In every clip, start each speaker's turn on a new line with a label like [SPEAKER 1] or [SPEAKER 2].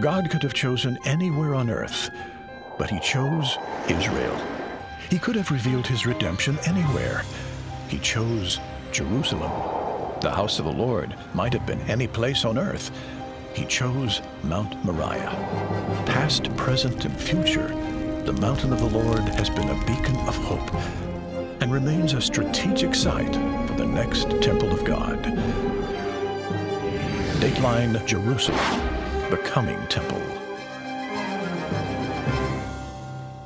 [SPEAKER 1] God could have chosen anywhere on earth, but he chose Israel. He could have revealed his redemption anywhere. He chose Jerusalem. The house of the Lord might have been any place on earth. He chose Mount Moriah. Past, present, and future, the mountain of the Lord has been a beacon of hope and remains a strategic site for the next temple of God. Dateline Jerusalem, the coming temple.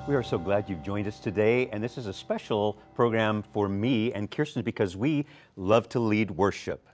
[SPEAKER 2] We are so glad you've joined us today, and this is a special program for me and Kirsten because we love to lead worship.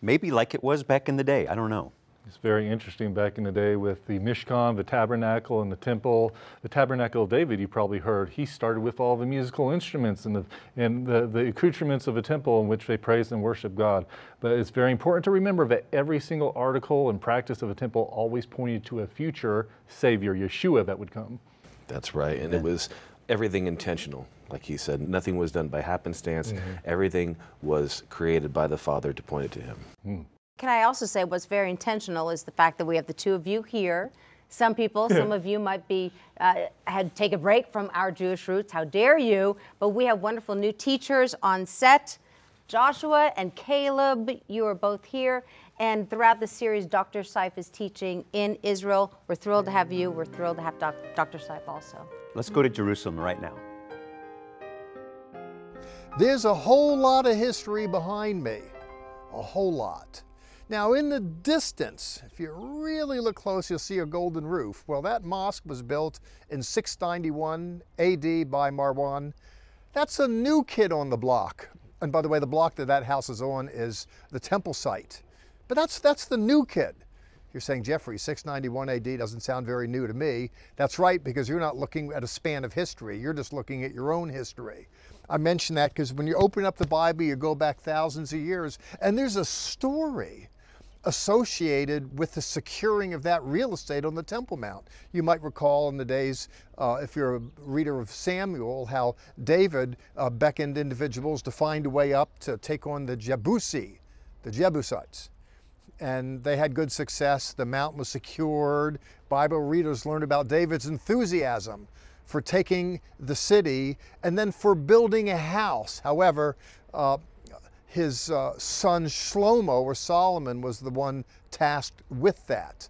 [SPEAKER 2] Maybe like it was back in the day, I don't know.
[SPEAKER 3] It's very interesting back in the day with the Mishkan, the tabernacle, and the temple. The tabernacle of David, you probably heard, he started with all the musical instruments and the, and the, the accoutrements of a temple in which they praised and worshiped God. But it's very important to remember that every single article and practice of a temple always pointed to a future Savior, Yeshua, that would come.
[SPEAKER 4] That's right. And it was everything intentional. Like he said, nothing was done by happenstance.
[SPEAKER 3] Mm-hmm.
[SPEAKER 4] Everything was created by the Father to point it to him.
[SPEAKER 5] Can I also say what's very intentional is the fact that we have the two of you here. Some people, some of you might be uh, had take a break from our Jewish roots. How dare you? But we have wonderful new teachers on set. Joshua and Caleb, you are both here. And throughout the series, Dr. Seif is teaching in Israel. We're thrilled to have you. We're thrilled to have doc- Dr. Seif also.
[SPEAKER 2] Let's go to Jerusalem right now.
[SPEAKER 6] There's a whole lot of history behind me, a whole lot. Now, in the distance, if you really look close, you'll see a golden roof. Well, that mosque was built in 691 AD by Marwan. That's a new kid on the block. And by the way, the block that that house is on is the temple site. But that's, that's the new kid. You're saying, Jeffrey, 691 AD doesn't sound very new to me. That's right, because you're not looking at a span of history. You're just looking at your own history. I mention that because when you open up the Bible, you go back thousands of years, and there's a story associated with the securing of that real estate on the Temple Mount. You might recall in the days, uh, if you're a reader of Samuel, how David uh, beckoned individuals to find a way up to take on the Jebusi, the Jebusites and they had good success. The mountain was secured. Bible readers learned about David's enthusiasm for taking the city and then for building a house. However, uh, his uh, son Shlomo or Solomon was the one tasked with that.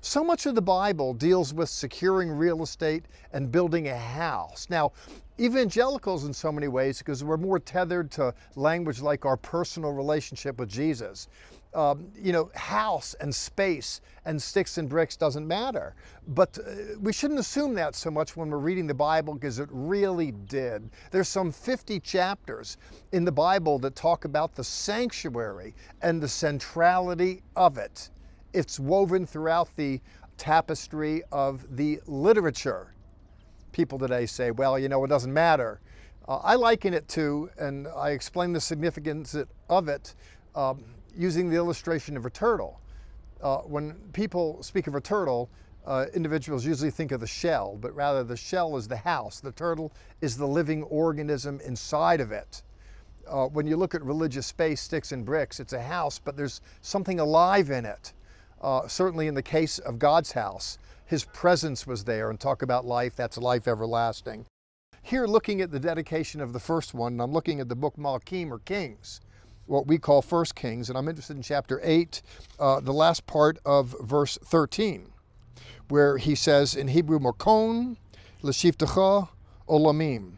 [SPEAKER 6] So much of the Bible deals with securing real estate and building a house. Now, evangelicals, in so many ways, because we're more tethered to language like our personal relationship with Jesus, um, you know, house and space and sticks and bricks doesn't matter. But uh, we shouldn't assume that so much when we're reading the Bible because it really did. There's some 50 chapters in the Bible that talk about the sanctuary and the centrality of it. It's woven throughout the tapestry of the literature. People today say, well, you know, it doesn't matter. Uh, I liken it to, and I explain the significance of it. Um, using the illustration of a turtle. Uh, when people speak of a turtle, uh, individuals usually think of the shell, but rather the shell is the house. The turtle is the living organism inside of it. Uh, when you look at religious space, sticks and bricks, it's a house, but there's something alive in it. Uh, certainly in the case of God's house, His presence was there, and talk about life, that's life everlasting. Here, looking at the dedication of the first one, I'm looking at the book Malachim or Kings what we call First Kings, and I'm interested in chapter 8, uh, the last part of verse 13, where he says in Hebrew, Makon, Lashiftecha, Olamim.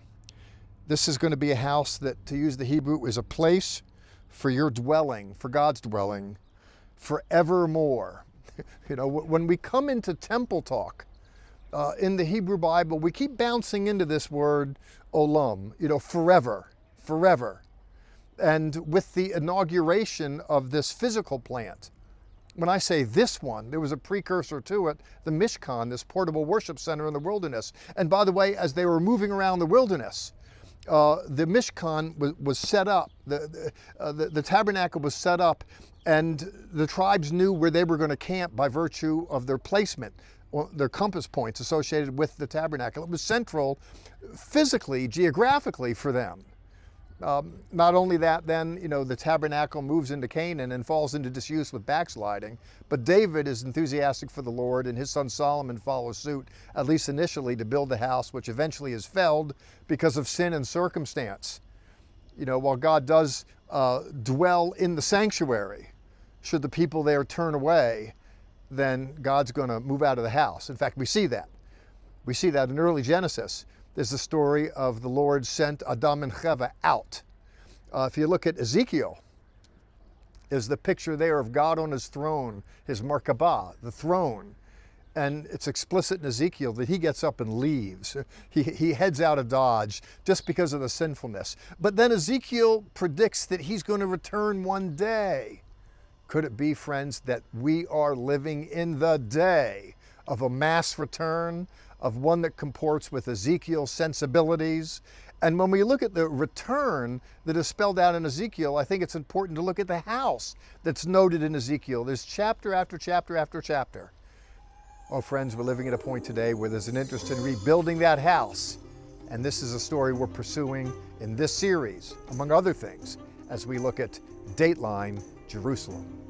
[SPEAKER 6] This is going to be a house that, to use the Hebrew, is a place for your dwelling, for God's dwelling, forevermore. you know, when we come into temple talk, uh, in the Hebrew Bible, we keep bouncing into this word olam, you know, forever, forever and with the inauguration of this physical plant, when I say this one, there was a precursor to it, the Mishkan, this portable worship center in the wilderness. And by the way, as they were moving around the wilderness, uh, the Mishkan was, was set up, the, the, uh, the, the tabernacle was set up, and the tribes knew where they were going to camp by virtue of their placement, their compass points associated with the tabernacle. It was central physically, geographically for them. Um, not only that, then, you know, the tabernacle moves into Canaan and falls into disuse with backsliding, but David is enthusiastic for the Lord, and his son Solomon follows suit, at least initially, to build the house, which eventually is felled because of sin and circumstance. You know, while God does uh, dwell in the sanctuary, should the people there turn away, then God's going to move out of the house. In fact, we see that. We see that in early Genesis. There's the story of the Lord sent Adam and Chava out. Uh, if you look at Ezekiel, is the picture there of God on his throne, his Merkabah, the throne. And it's explicit in Ezekiel that he gets up and leaves. He, he heads out of Dodge just because of the sinfulness. But then Ezekiel predicts that he's going to return one day. Could it be, friends, that we are living in the day of a mass return, of one that comports with Ezekiel's sensibilities. And when we look at the return that is spelled out in Ezekiel, I think it's important to look at the house that's noted in Ezekiel. There's chapter after chapter after chapter. Oh, friends, we're living at a point today where there's an interest in rebuilding that house. And this is a story we're pursuing in this series, among other things, as we look at Dateline Jerusalem.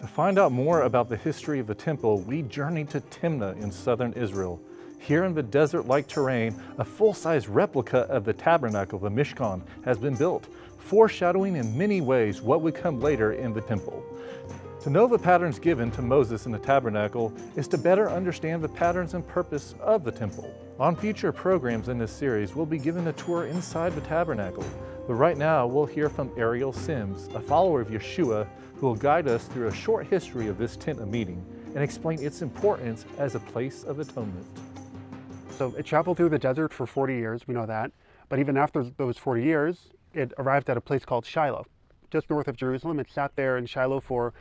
[SPEAKER 3] To find out more about the history of the temple, we journeyed to Timnah in southern Israel. Here in the desert-like terrain, a full-size replica of the tabernacle, the Mishkan, has been built, foreshadowing in many ways what would come later in the temple. To know the patterns given to Moses in the tabernacle is to better understand the patterns and purpose of the temple. On future programs in this series, we'll be given a tour inside the tabernacle. But right now, we'll hear from Ariel Sims, a follower of Yeshua who will guide us through a short history of this tent of meeting and explain its importance as a place of atonement.
[SPEAKER 7] So it traveled through the desert for 40 years, we know that. But even after those 40 years, it arrived at a place called Shiloh, just north of Jerusalem. It sat there in Shiloh for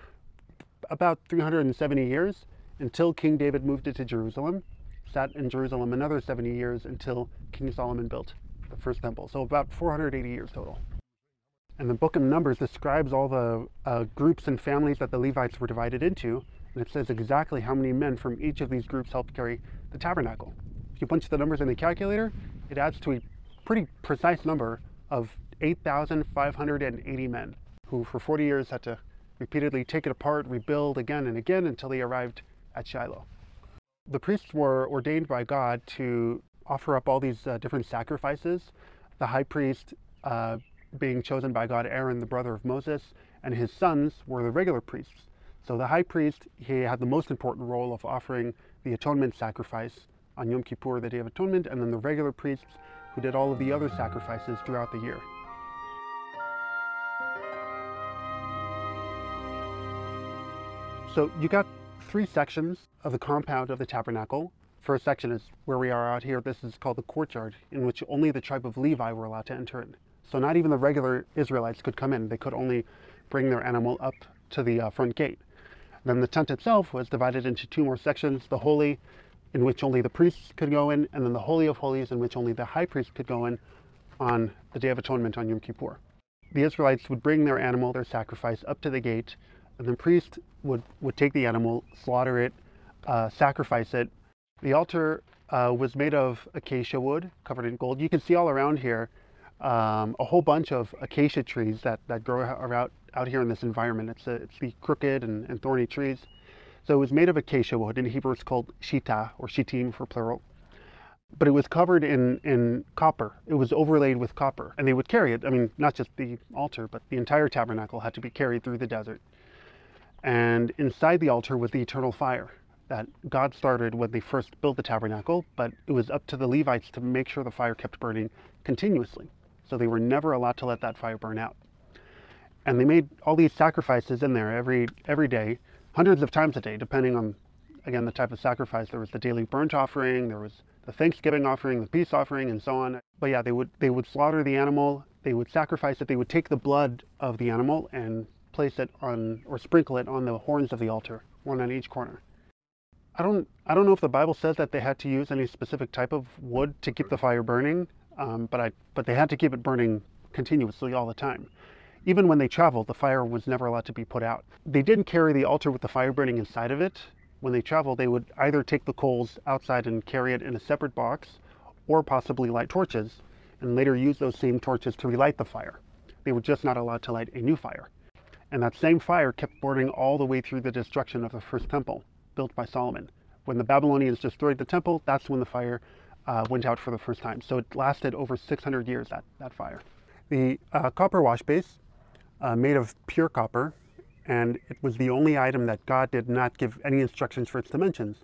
[SPEAKER 7] about 370 years until King David moved it to Jerusalem. Sat in Jerusalem another 70 years until King Solomon built the first temple. So about 480 years total. And the book of Numbers describes all the uh, groups and families that the Levites were divided into, and it says exactly how many men from each of these groups helped carry the tabernacle. If you punch the numbers in the calculator, it adds to a pretty precise number of 8,580 men who for 40 years had to repeatedly take it apart, rebuild again and again until they arrived at Shiloh. The priests were ordained by God to offer up all these uh, different sacrifices. The high priest uh, being chosen by God, Aaron, the brother of Moses, and his sons were the regular priests. So the high priest, he had the most important role of offering the atonement sacrifice on Yom Kippur, the Day of Atonement, and then the regular priests who did all of the other sacrifices throughout the year. So you got three sections of the compound of the tabernacle. First section is where we are out here. This is called the courtyard, in which only the tribe of Levi were allowed to enter in. So not even the regular Israelites could come in. They could only bring their animal up to the uh, front gate. Then the tent itself was divided into two more sections, the holy, in which only the priests could go in, and then the holy of holies, in which only the high priest could go in on the Day of Atonement on Yom Kippur. The Israelites would bring their animal, their sacrifice, up to the gate, and the priest would, would take the animal, slaughter it, uh, sacrifice it. The altar uh, was made of acacia wood, covered in gold. You can see all around here um, a whole bunch of acacia trees that, that grow out, out here in this environment. It's, a, it's the crooked and, and thorny trees. So it was made of acacia wood. In Hebrew, it's called shita or shitim for plural. But it was covered in, in copper. It was overlaid with copper. And they would carry it. I mean, not just the altar, but the entire tabernacle had to be carried through the desert. And inside the altar was the eternal fire that God started when they first built the tabernacle, but it was up to the Levites to make sure the fire kept burning continuously. So they were never allowed to let that fire burn out. And they made all these sacrifices in there every every day, hundreds of times a day, depending on again the type of sacrifice. There was the daily burnt offering, there was the Thanksgiving offering, the peace offering, and so on. But yeah, they would they would slaughter the animal, they would sacrifice it, they would take the blood of the animal and place it on or sprinkle it on the horns of the altar, one on each corner. I don't I don't know if the Bible says that they had to use any specific type of wood to keep the fire burning. Um, but I but they had to keep it burning continuously all the time. Even when they traveled, the fire was never allowed to be put out. They didn't carry the altar with the fire burning inside of it. When they traveled, they would either take the coals outside and carry it in a separate box, or possibly light torches and later use those same torches to relight the fire. They were just not allowed to light a new fire. And that same fire kept burning all the way through the destruction of the first temple built by Solomon. When the Babylonians destroyed the temple, that's when the fire uh, went out for the first time. So it lasted over 600 years, that, that fire. The uh, copper wash base, uh, made of pure copper, and it was the only item that God did not give any instructions for its dimensions.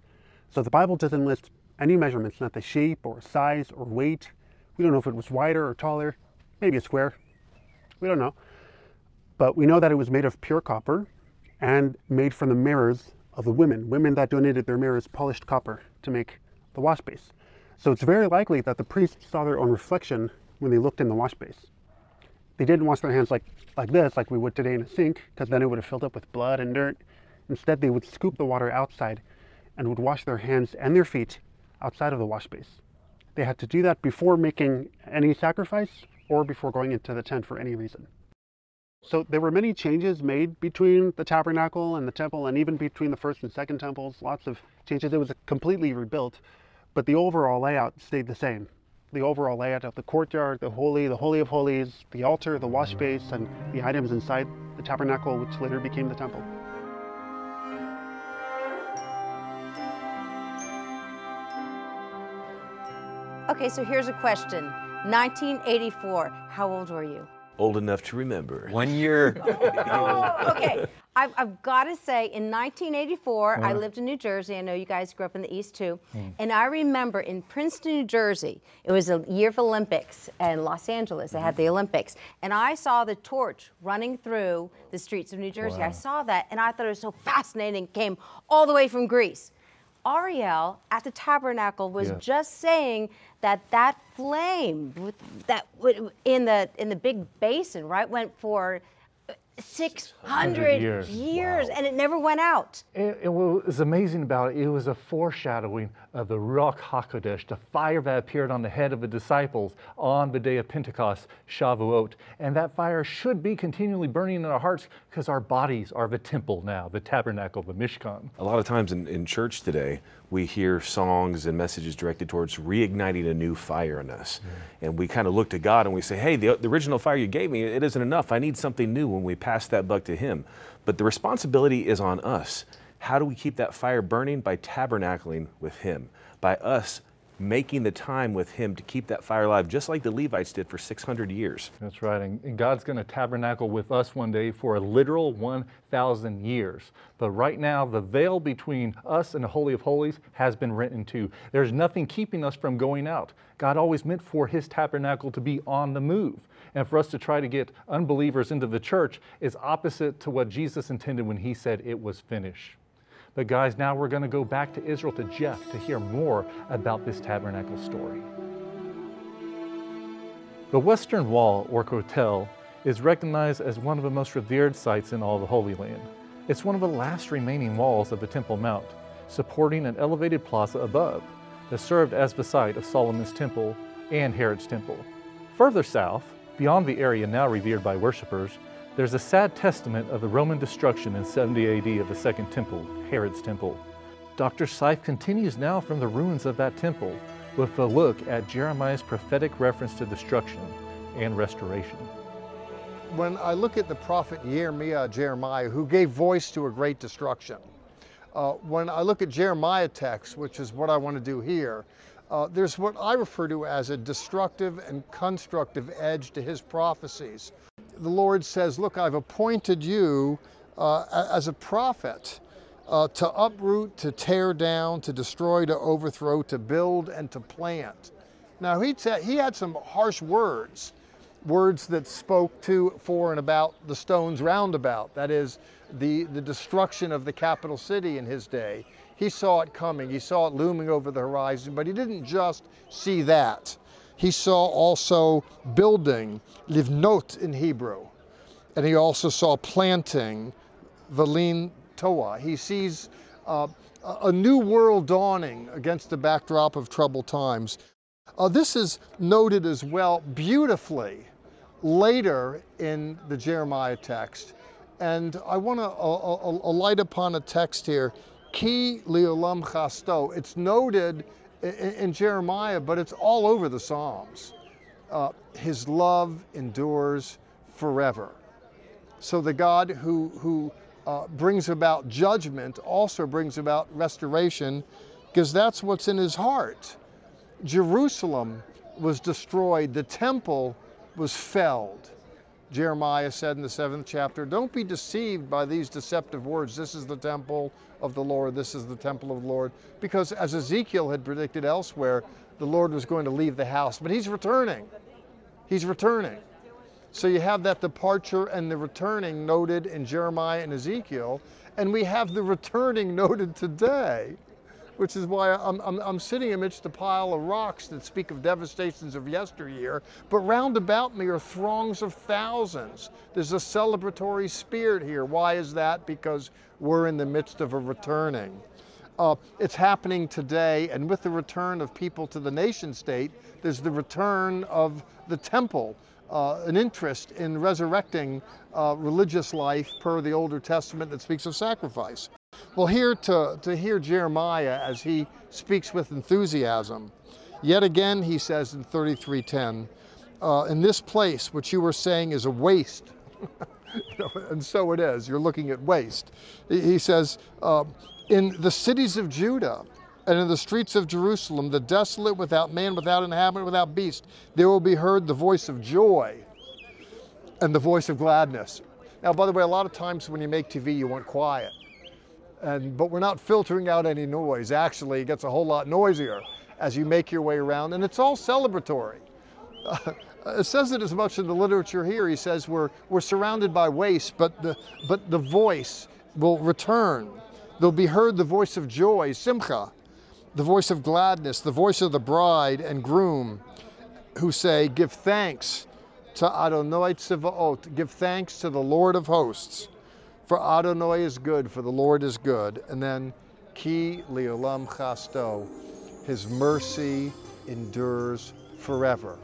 [SPEAKER 7] So the Bible doesn't list any measurements, not the shape or size or weight. We don't know if it was wider or taller, maybe a square. We don't know. But we know that it was made of pure copper and made from the mirrors of the women, women that donated their mirrors polished copper to make the wash base. So it's very likely that the priests saw their own reflection when they looked in the wash base. They didn't wash their hands like, like this, like we would today in a sink, because then it would have filled up with blood and dirt. Instead, they would scoop the water outside and would wash their hands and their feet outside of the wash base. They had to do that before making any sacrifice or before going into the tent for any reason. So there were many changes made between the tabernacle and the temple, and even between the first and second temples. Lots of changes. It was completely rebuilt, but the overall layout stayed the same. The overall layout of the courtyard, the holy, the holy of holies, the altar, the wash base, and the items inside the tabernacle, which later became the temple.
[SPEAKER 5] Okay, so here's a question. 1984, how old were you?
[SPEAKER 4] Old enough to remember.
[SPEAKER 2] One year.
[SPEAKER 5] Oh, okay. I've, I've got to say, in 1984, I lived in New Jersey. I know you guys grew up in the East too. Mm. And I remember in Princeton, New Jersey, it was a year of Olympics, and Los Angeles, they had the Olympics. And I saw the torch running through the streets of New Jersey. I saw that, and I thought it was so fascinating. It came all the way from Greece. Ariel at the tabernacle was
[SPEAKER 3] Yeah.
[SPEAKER 5] just saying that that flame with, that in the in the big basin right went for 600
[SPEAKER 3] years.
[SPEAKER 5] years, and it never went out.
[SPEAKER 3] And, and what was amazing about it, it was a foreshadowing of the Ruach HaKodesh, the fire that appeared on the head of the disciples on the day of Pentecost, Shavuot. And that fire should be continually burning in our hearts because our bodies are the temple now, the tabernacle, the Mishkan.
[SPEAKER 4] A lot of times in, in church today, we hear songs and messages directed towards reigniting a new fire in us. And we kind of look to God and we say, hey, the, the original fire you gave me, it isn't enough. I need something new when we pass that buck to Him. But the responsibility is on us. How do we keep that fire burning? By tabernacling with Him, by us making the time with Him to keep that fire alive, just like the Levites did for 600 years.
[SPEAKER 3] That's right. And, God's going to tabernacle with us one day for a literal 1,000 years. But right now, the veil between us and the Holy of Holies has been rent in two. There's nothing keeping us from going out. God always meant for his tabernacle to be on the move. And for us to try to get unbelievers into the church is opposite to what Jesus intended when he said it was finished. But guys, now we're going to go back to Israel to Jeff to hear more about this tabernacle story. The Western Wall, or Kotel, is recognized as one of the most revered sites in all the Holy Land. It's one of the last remaining walls of the Temple Mount, supporting an elevated plaza above that served as the site of Solomon's Temple and Herod's Temple. Further south, beyond the area now revered by worshippers, there's a sad testament of the Roman destruction in 70 AD of the Second Temple, Herod's Temple. Dr. Seif continues now from the ruins of that temple with a look at Jeremiah's prophetic reference to destruction and restoration.
[SPEAKER 6] when I look at the prophet Jeremiah, Jeremiah, who gave voice to a great destruction, uh, when I look at Jeremiah text, which is what I want to do here, uh, there's what I refer to as a destructive and constructive edge to his prophecies. The Lord says, Look, I've appointed you uh, as a prophet uh, to uproot, to tear down, to destroy, to overthrow, to build, and to plant. Now, he, said he had some harsh words words that spoke to, for, and about the stones roundabout. That is, the, the destruction of the capital city in his day. He saw it coming, he saw it looming over the horizon, but he didn't just see that. He saw also building, livnot in Hebrew, and he also saw planting, Velin Toa. He sees uh, a new world dawning against the backdrop of troubled times. Uh, this is noted as well beautifully later in the Jeremiah text. And I want to uh, light upon a text here, Ki Leolam Chasto. It's noted i- i- in Jeremiah, but it's all over the Psalms. uh, his love endures forever. So the God who, who uh, brings about judgment also brings about restoration because that's what's in his heart. Jerusalem was destroyed, the temple was felled. Jeremiah said in the seventh chapter, Don't be deceived by these deceptive words. This is the temple of the Lord, this is the temple of the Lord. Because as Ezekiel had predicted elsewhere, the Lord was going to leave the house, but he's returning. He's returning. So you have that departure and the returning noted in Jeremiah and Ezekiel, and we have the returning noted today which is why I'm, I'm, I'm, sitting amidst a pile of rocks that speak of devastations of yesteryear, but round about me are throngs of thousands. There's a celebratory spirit here. Why is that? Because we're in the midst of a returning. Uh, it's happening today, and with the return of people to the nation state, there's the return of the temple, uh, an interest in resurrecting uh, religious life per the Older Testament that speaks of sacrifice. Well, here to, to hear Jeremiah as he speaks with enthusiasm, yet again he says in 33:10, uh, in this place what you were saying is a waste, and so it is. You're looking at waste. He says, uh, in the cities of Judah and in the streets of Jerusalem, the desolate, without man, without inhabitant, without beast, there will be heard the voice of joy and the voice of gladness. Now, by the way, a lot of times when you make TV, you want quiet. And, but we're not filtering out any noise. Actually, it gets a whole lot noisier as you make your way around, and it's all celebratory. Uh, it says it as much in the literature here. He says we're, we're surrounded by waste, but the, but the voice will return. There'll be heard the voice of joy, simcha, the voice of gladness, the voice of the bride and groom who say, Give thanks to Adonai Tzivaot, give thanks to the Lord of hosts. For Adonai is good, for the Lord is good. And then, Ki Leolam Chasto, his mercy endures forever.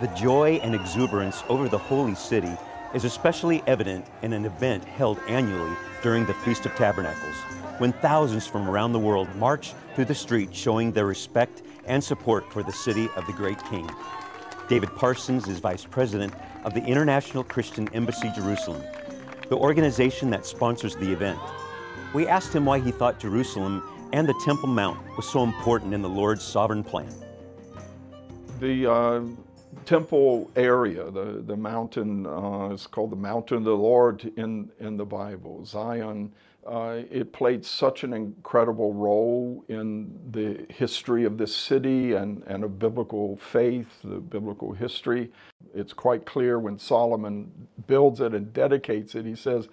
[SPEAKER 2] The joy and exuberance over the holy city is especially evident in an event held annually during the Feast of Tabernacles, when thousands from around the world march through the streets showing their respect and support for the city of the great king. David Parsons is vice president of the International Christian Embassy Jerusalem the organization that sponsors the event. We asked him why he thought Jerusalem and the Temple Mount was so important in the Lord's sovereign plan.
[SPEAKER 8] The uh, temple area, the, the mountain, uh, is called the Mountain of the Lord in, in the Bible. Zion uh, it played such an incredible role in the history of this city and, and of biblical faith, the biblical history. It's quite clear when Solomon builds it and dedicates it, he says,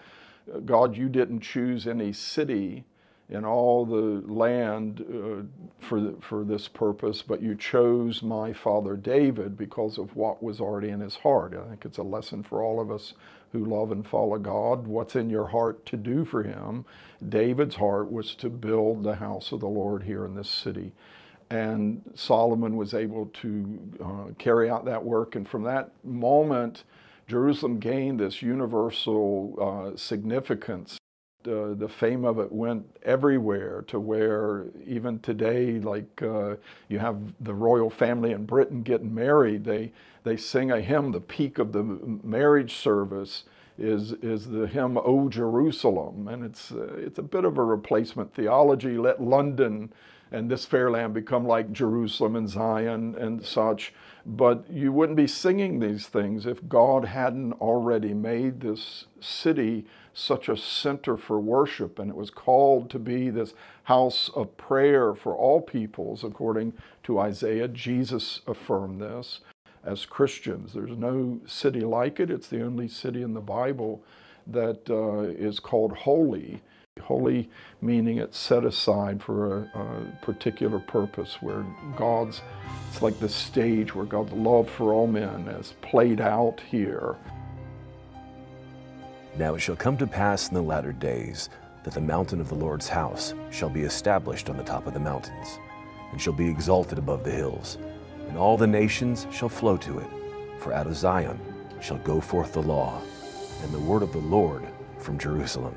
[SPEAKER 8] God, you didn't choose any city in all the land uh, for, the, for this purpose, but you chose my father David because of what was already in his heart. I think it's a lesson for all of us who love and follow God. What's in your heart to do for him? David's heart was to build the house of the Lord here in this city. And Solomon was able to uh, carry out that work. And from that moment, Jerusalem gained this universal uh, significance uh, the fame of it went everywhere to where even today, like uh, you have the royal family in Britain getting married, they, they sing a hymn, the peak of the marriage service is, is the hymn, O Jerusalem. And it's, uh, it's a bit of a replacement theology. Let London and this fair land become like Jerusalem and Zion and such. But you wouldn't be singing these things if God hadn't already made this city such a center for worship, and it was called to be this house of prayer for all peoples, according to Isaiah. Jesus affirmed this as Christians. There's no city like it, it's the only city in the Bible that uh, is called holy. Holy meaning it's set aside for a, a, particular purpose where God's, it's like the stage where God's love for all men is played out here.
[SPEAKER 4] Now it shall come to pass in the latter days that the mountain of the Lord's house shall be established on the top of the mountains, and shall be exalted above the hills, and all the nations shall flow to it. For out of Zion shall go forth the law, and the word of the Lord from Jerusalem.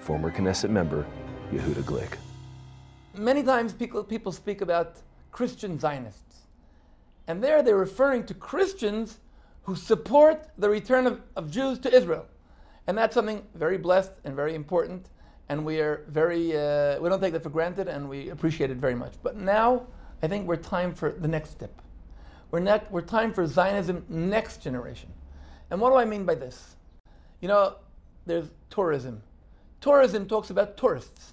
[SPEAKER 4] Former Knesset member Yehuda Glick.
[SPEAKER 9] Many times people, people speak about Christian Zionists. And there they're referring to Christians who support the return of, of Jews to Israel. And that's something very blessed and very important. And we are very, uh, we don't take that for granted and we appreciate it very much. But now I think we're time for the next step. We're, ne- we're time for Zionism next generation. And what do I mean by this? You know, there's tourism. Tourism talks about tourists.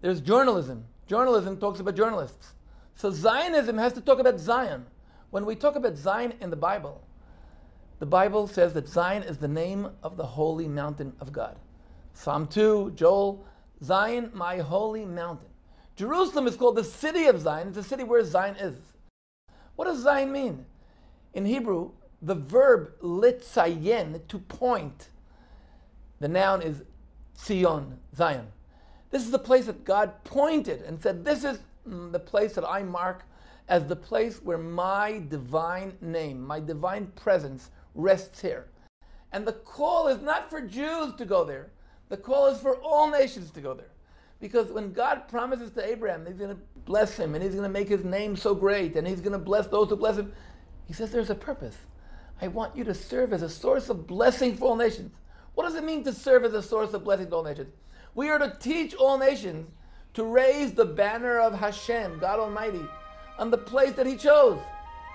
[SPEAKER 9] There's journalism. Journalism talks about journalists. So Zionism has to talk about Zion. When we talk about Zion in the Bible, the Bible says that Zion is the name of the holy mountain of God. Psalm 2, Joel, Zion, my holy mountain. Jerusalem is called the city of Zion. It's the city where Zion is. What does Zion mean? In Hebrew, the verb litzayen, to point, the noun is Zion, Zion. This is the place that God pointed and said, This is mm, the place that I mark as the place where my divine name, my divine presence rests here. And the call is not for Jews to go there, the call is for all nations to go there. Because when God promises to Abraham, he's going to bless him and he's going to make his name so great and he's going to bless those who bless him, he says there's a purpose. I want you to serve as a source of blessing for all nations. What does it mean to serve as a source of blessing to all nations? We are to teach all nations to raise the banner of Hashem, God Almighty, on the place that He chose.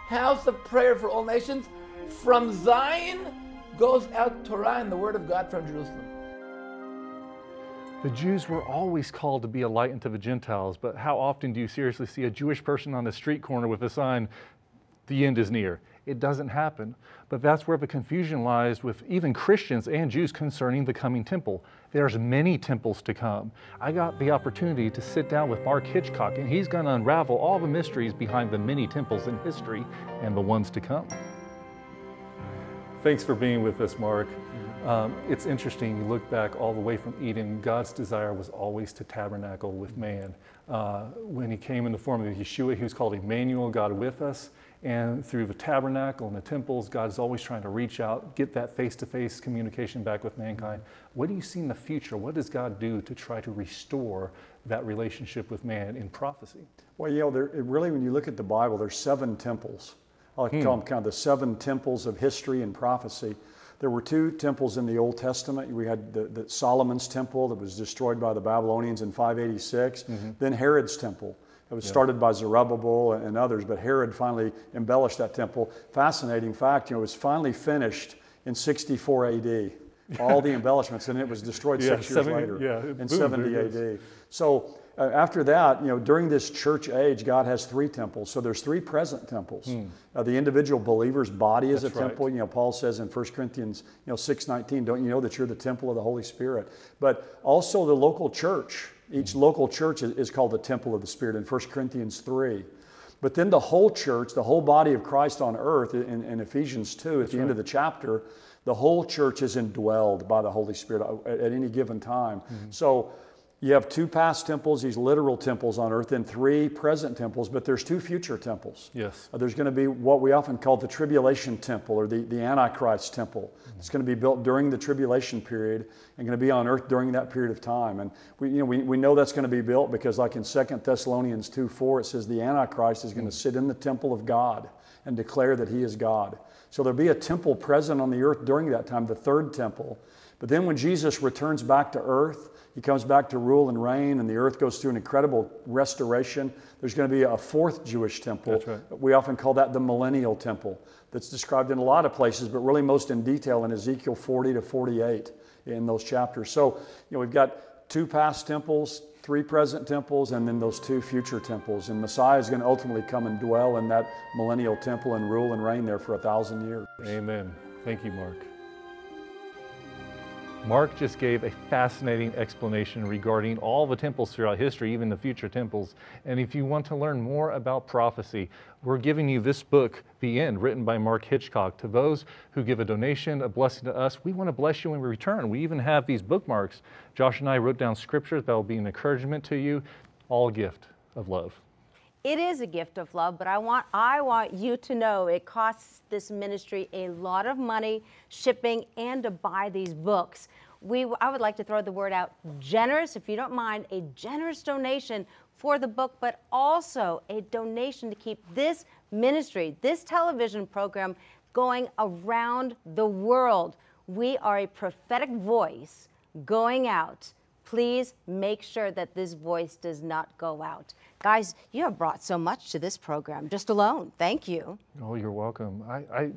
[SPEAKER 9] House of prayer for all nations. From Zion goes out Torah and the Word of God from Jerusalem.
[SPEAKER 3] The Jews were always called to be a light unto the Gentiles, but how often do you seriously see a Jewish person on the street corner with a sign, the end is near? It doesn't happen. But that's where the confusion lies with even Christians and Jews concerning the coming temple. There's many temples to come. I got the opportunity to sit down with Mark Hitchcock, and he's going to unravel all the mysteries behind the many temples in history and the ones to come. Thanks for being with us, Mark. Um, it's interesting, you look back all the way from Eden, God's desire was always to tabernacle with man. Uh, when he came in the form of Yeshua, he was called Emmanuel, God with us. And through the tabernacle and the temples, God is always trying to reach out, get that face to face communication back with mankind. What do you see in the future? What does God do to try to restore that relationship with man in prophecy?
[SPEAKER 10] Well, you know, there, really, when you look at the Bible, there's seven temples. I like to call them kind of the seven temples of history and prophecy. There were two temples in the Old Testament. We had the, the Solomon's temple that was destroyed by the Babylonians in 586, mm-hmm. then Herod's temple. It was yeah. started by Zerubbabel and others, but Herod finally embellished that temple. Fascinating fact, you know, it was finally finished in 64 AD. All the embellishments, and it was destroyed yeah, six years 70, later yeah, in boom, 70 AD. So uh, after that, you know, during this church age, God has three temples. So there's three present temples. Hmm. Uh, the individual believer's body is That's a temple. Right. You know, Paul says in 1 Corinthians, you know, 6:19, don't you know that you're the temple of the Holy Spirit? But also the local church. Each local church is, is called the temple of the Spirit in 1 Corinthians 3. But then the whole church, the whole body of Christ on earth, in, in Ephesians 2, at That's the right. end of the chapter, the whole church is indwelled by the Holy Spirit at, at any given time. Mm-hmm. So you have two past temples, these literal temples on earth, and three present temples, but there's two future temples.
[SPEAKER 3] Yes.
[SPEAKER 10] Uh, there's going to be what we often call the tribulation temple or the, the Antichrist temple. Mm-hmm. It's going to be built during the tribulation period and going to be on earth during that period of time. And we, you know, we, we know that's going to be built because, like in 2 Thessalonians 2 4, it says the Antichrist is going to mm-hmm. sit in the temple of God and declare that he is God. So there'll be a temple present on the earth during that time, the third temple. But then when Jesus returns back to earth, he comes back to rule and reign, and the earth goes through an incredible restoration. There's going to be a fourth Jewish temple.
[SPEAKER 3] Right.
[SPEAKER 10] We often call that the millennial temple, that's described in a lot of places, but really most in detail in Ezekiel 40 to 48 in those chapters. So, you know, we've got two past temples, three present temples, and then those two future temples. And Messiah is going to ultimately come and dwell in that millennial temple and rule and reign there for a thousand years.
[SPEAKER 3] Amen. Thank you, Mark. Mark just gave a fascinating explanation regarding all the temples throughout history, even the future temples. And if you want to learn more about prophecy, we're giving you this book, The End, written by Mark Hitchcock. To those who give a donation, a blessing to us, we want to bless you when we return. We even have these bookmarks. Josh and I wrote down scriptures that will be an encouragement to you, all gift of love.
[SPEAKER 5] It is a gift of love, but I want I want you to know it costs this ministry a lot of money shipping and to buy these books. We I would like to throw the word out generous if you don't mind a generous donation for the book, but also a donation to keep this ministry. This television program going around the world. We are a prophetic voice going out. Please make sure that this voice does not go out. Guys, you have brought so much to this program just alone. Thank you.
[SPEAKER 3] Oh, you're welcome. I, I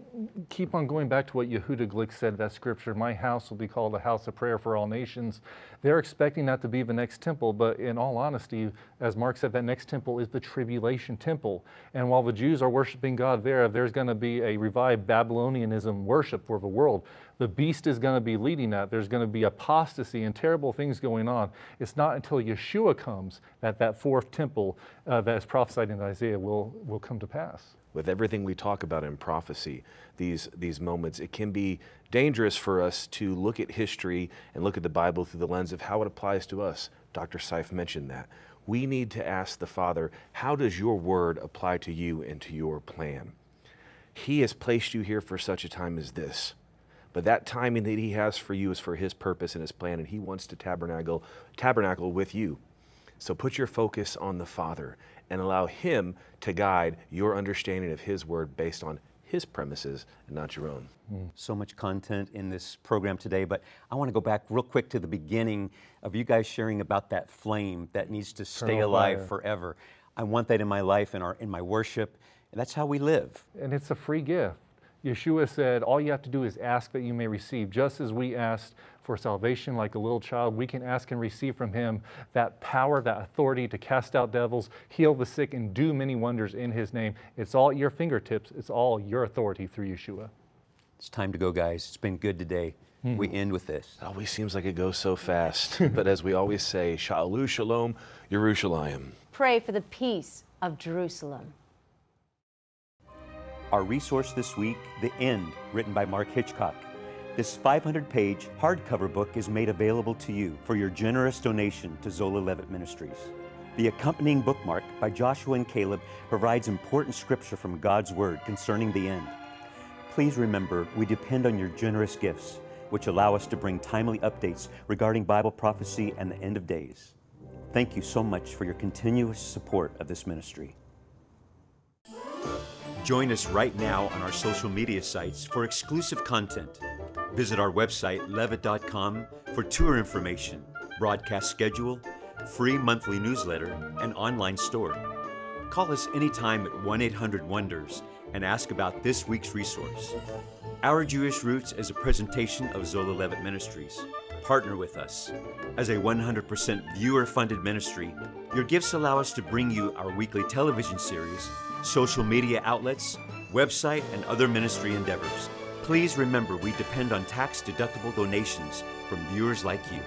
[SPEAKER 3] keep on going back to what Yehuda Glick said, that scripture, my house will be called a house of prayer for all nations. They're expecting that to be the next temple, but in all honesty, as Mark said, that next temple is the tribulation temple. And while the Jews are worshiping God there, there's going to be a revived Babylonianism worship for the world. The beast is going to be leading that. There's going to be apostasy and terrible things going on. It's not until Yeshua comes that that fourth temple uh, that is prophesied in Isaiah will, will come to pass
[SPEAKER 4] with everything we talk about in prophecy, these, these moments, it can be dangerous for us to look at history and look at the Bible through the lens of how it applies to us. Dr. Seif mentioned that. We need to ask the Father, how does your word apply to you and to your plan? He has placed you here for such a time as this. But that timing that he has for you is for his purpose and his plan, and he wants to tabernacle, tabernacle with you. So put your focus on the Father and allow Him to guide your understanding of His Word based on His premises and not your own.
[SPEAKER 2] Mm. So much content in this program today, but I want to go back real quick to the beginning of you guys sharing about that flame that needs to stay Eternal alive fire. forever. I want that in my life and in my worship. And that's how we live.
[SPEAKER 3] And it's a free gift. Yeshua said, All you have to do is ask that you may receive. Just as we asked for salvation like a little child, we can ask and receive from Him that power, that authority to cast out devils, heal the sick, and do many wonders in His name. It's all at your fingertips, it's all your authority through Yeshua.
[SPEAKER 2] It's time to go, guys. It's been good today. Hmm. We end with this.
[SPEAKER 4] It always seems like it goes so fast. but as we always say, Shalom, Shalom, Yerushalayim.
[SPEAKER 5] Pray for the peace of Jerusalem.
[SPEAKER 2] Our resource this week, The End, written by Mark Hitchcock. This 500 page hardcover book is made available to you for your generous donation to Zola Levitt Ministries. The accompanying bookmark by Joshua and Caleb provides important scripture from God's Word concerning the end. Please remember, we depend on your generous gifts, which allow us to bring timely updates regarding Bible prophecy and the end of days. Thank you so much for your continuous support of this ministry. Join us right now on our social media sites for exclusive content. Visit our website, levitt.com, for tour information, broadcast schedule, free monthly newsletter, and online store. Call us anytime at 1 800 Wonders and ask about this week's resource. Our Jewish Roots is a presentation of Zola Levitt Ministries. Partner with us. As a 100% viewer funded ministry, your gifts allow us to bring you our weekly television series social media outlets, website, and other ministry endeavors. Please remember we depend on tax deductible donations from viewers like you.